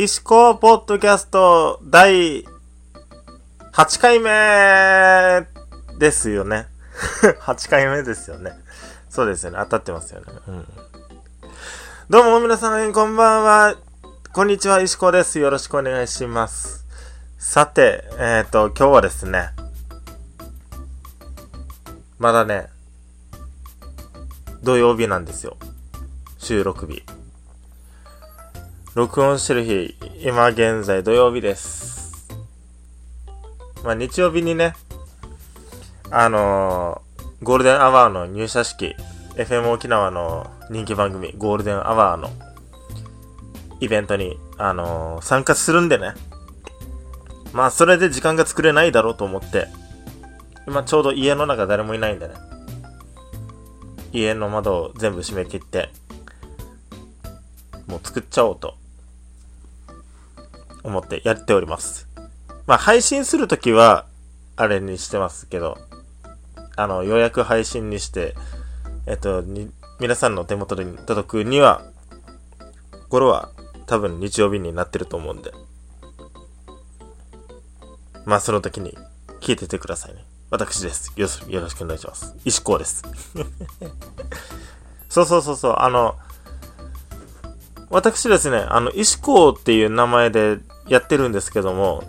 石子ポッドキャスト第8回目ですよね。8回目ですよね。そうですよね。当たってますよね。うん。どうも皆さん、こんばんは。こんにちは、石子です。よろしくお願いします。さて、えっ、ー、と、今日はですね、まだね、土曜日なんですよ。収録日。録音してる日、今現在土曜日です。まあ日曜日にね、あのー、ゴールデンアワーの入社式、FM 沖縄の人気番組、ゴールデンアワーのイベントに、あのー、参加するんでね。まあそれで時間が作れないだろうと思って、今ちょうど家の中誰もいないんでね。家の窓を全部閉め切って、もう作っちゃおうと思ってやっております。まあ、配信するときは、あれにしてますけど、あの、予約配信にして、えっと、に、皆さんの手元に届くには、頃は多分日曜日になってると思うんで。まあ、その時に聞いててくださいね。私です。よろしくお願いします。石こうです。そうそうそうそう、あの、私ですね、あの、石こうっていう名前でやってるんですけども、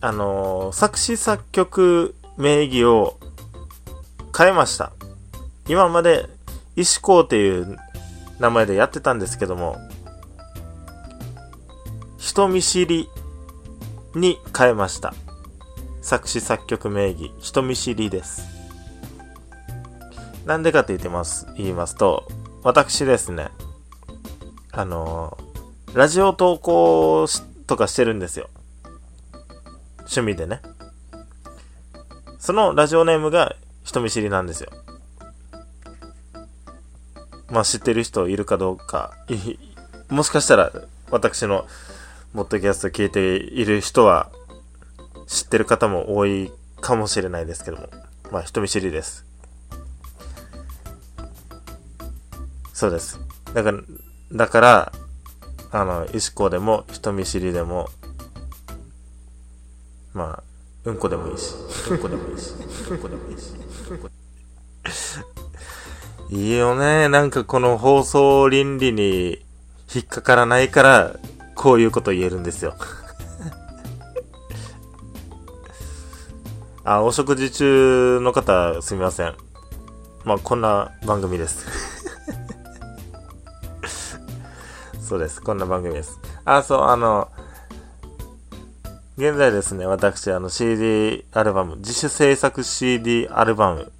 あの、作詞作曲名義を変えました。今まで石こうっていう名前でやってたんですけども、人見知りに変えました。作詞作曲名義、人見知りです。なんでかって言ってます、言いますと、私ですね、あのーラジオ投稿とかしてるんですよ。趣味でね。そのラジオネームが人見知りなんですよ。まあ知ってる人いるかどうか、もしかしたら私のモッドキャスト聞いている人は知ってる方も多いかもしれないですけども。まあ人見知りです。そうです。だから、だから、あの、石子でも人見知りでも、まあ、うんこでもいいし、うんこでもいいし、うんこでもいいし。いいよね。なんかこの放送倫理に引っかからないから、こういうこと言えるんですよ。あ、お食事中の方、すみません。まあ、こんな番組です。そうです。こんな番組です。あ、そう、あの、現在ですね、私、あの、CD アルバム、自主制作 CD アルバム、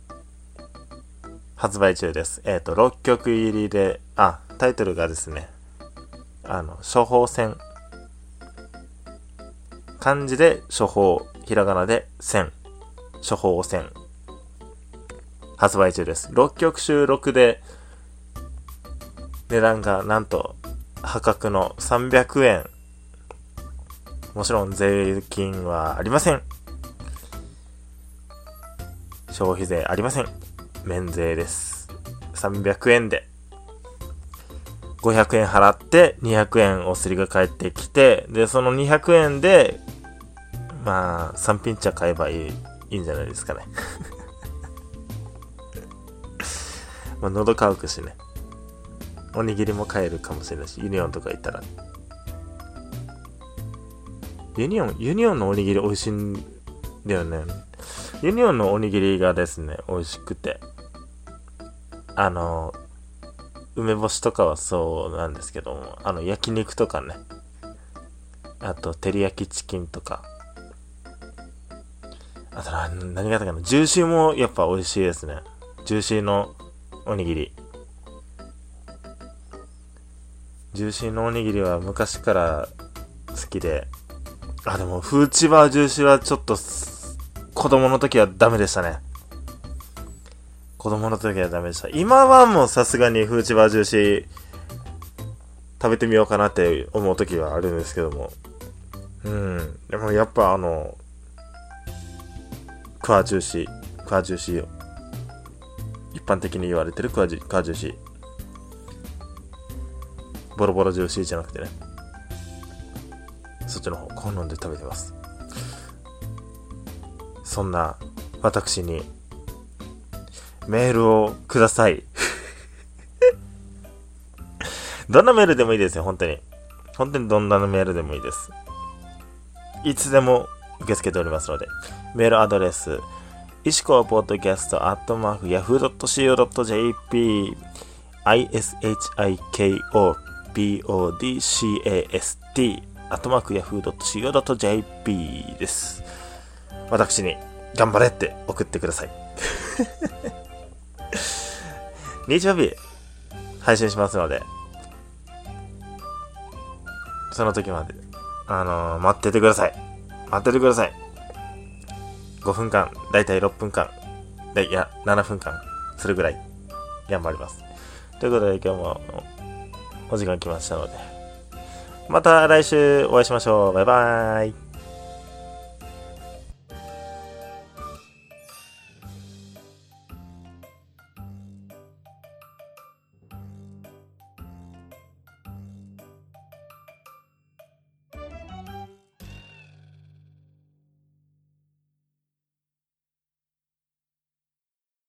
発売中です。えっ、ー、と、6曲入りで、あ、タイトルがですね、あの、処方箋。漢字で処方、ひらがなで線。処方箋。発売中です。6曲収録で、値段がなんと破格の300円。もちろん税金はありません。消費税ありません。免税です。300円で。500円払って200円お釣りが返ってきて、で、その200円で、まあ、3品茶買えばいい、いいんじゃないですかね。まあ、喉乾くしね。おにぎりも買えるかもしれないし、ユニオンとか行ったら。ユニオン、ユニオンのおにぎり美味しいんだよね。ユニオンのおにぎりがですね、美味しくて。あの、梅干しとかはそうなんですけども、あの、焼肉とかね。あと、照り焼きチキンとか。あと何があったかな。ジューシーもやっぱ美味しいですね。ジューシーのおにぎり。ジューシーのおにぎりは昔から好きで、あ、でも、フーチバージューシーはちょっと、子供の時はダメでしたね。子供の時はダメでした。今はもうさすがにフーチバージューシー食べてみようかなって思う時はあるんですけども。うん。でもやっぱあの、クファジューシー、クファジューシー。一般的に言われてるクファジュクファジューシー。ボロボロジューシーじゃなくてね。そっちの方好んで食べてます。そんな私にメールをください。どんなメールでもいいですよ本当に。本当にどんなメールでもいいです。いつでも受け付けておりますのでメールアドレス石川ポッドキャストアットマーク yahoo.co.jp ishiko podcast アットマーク yahoo.co.jp です。私に頑張れって送ってください。日曜日配信しますので、その時まで、あのー、待っててください。待っててください。5分間、だいたい6分間、いや、7分間するぐらい頑張ります。ということで今日もお時間来ましたので、また来週お会いしましょう。バイバーイ。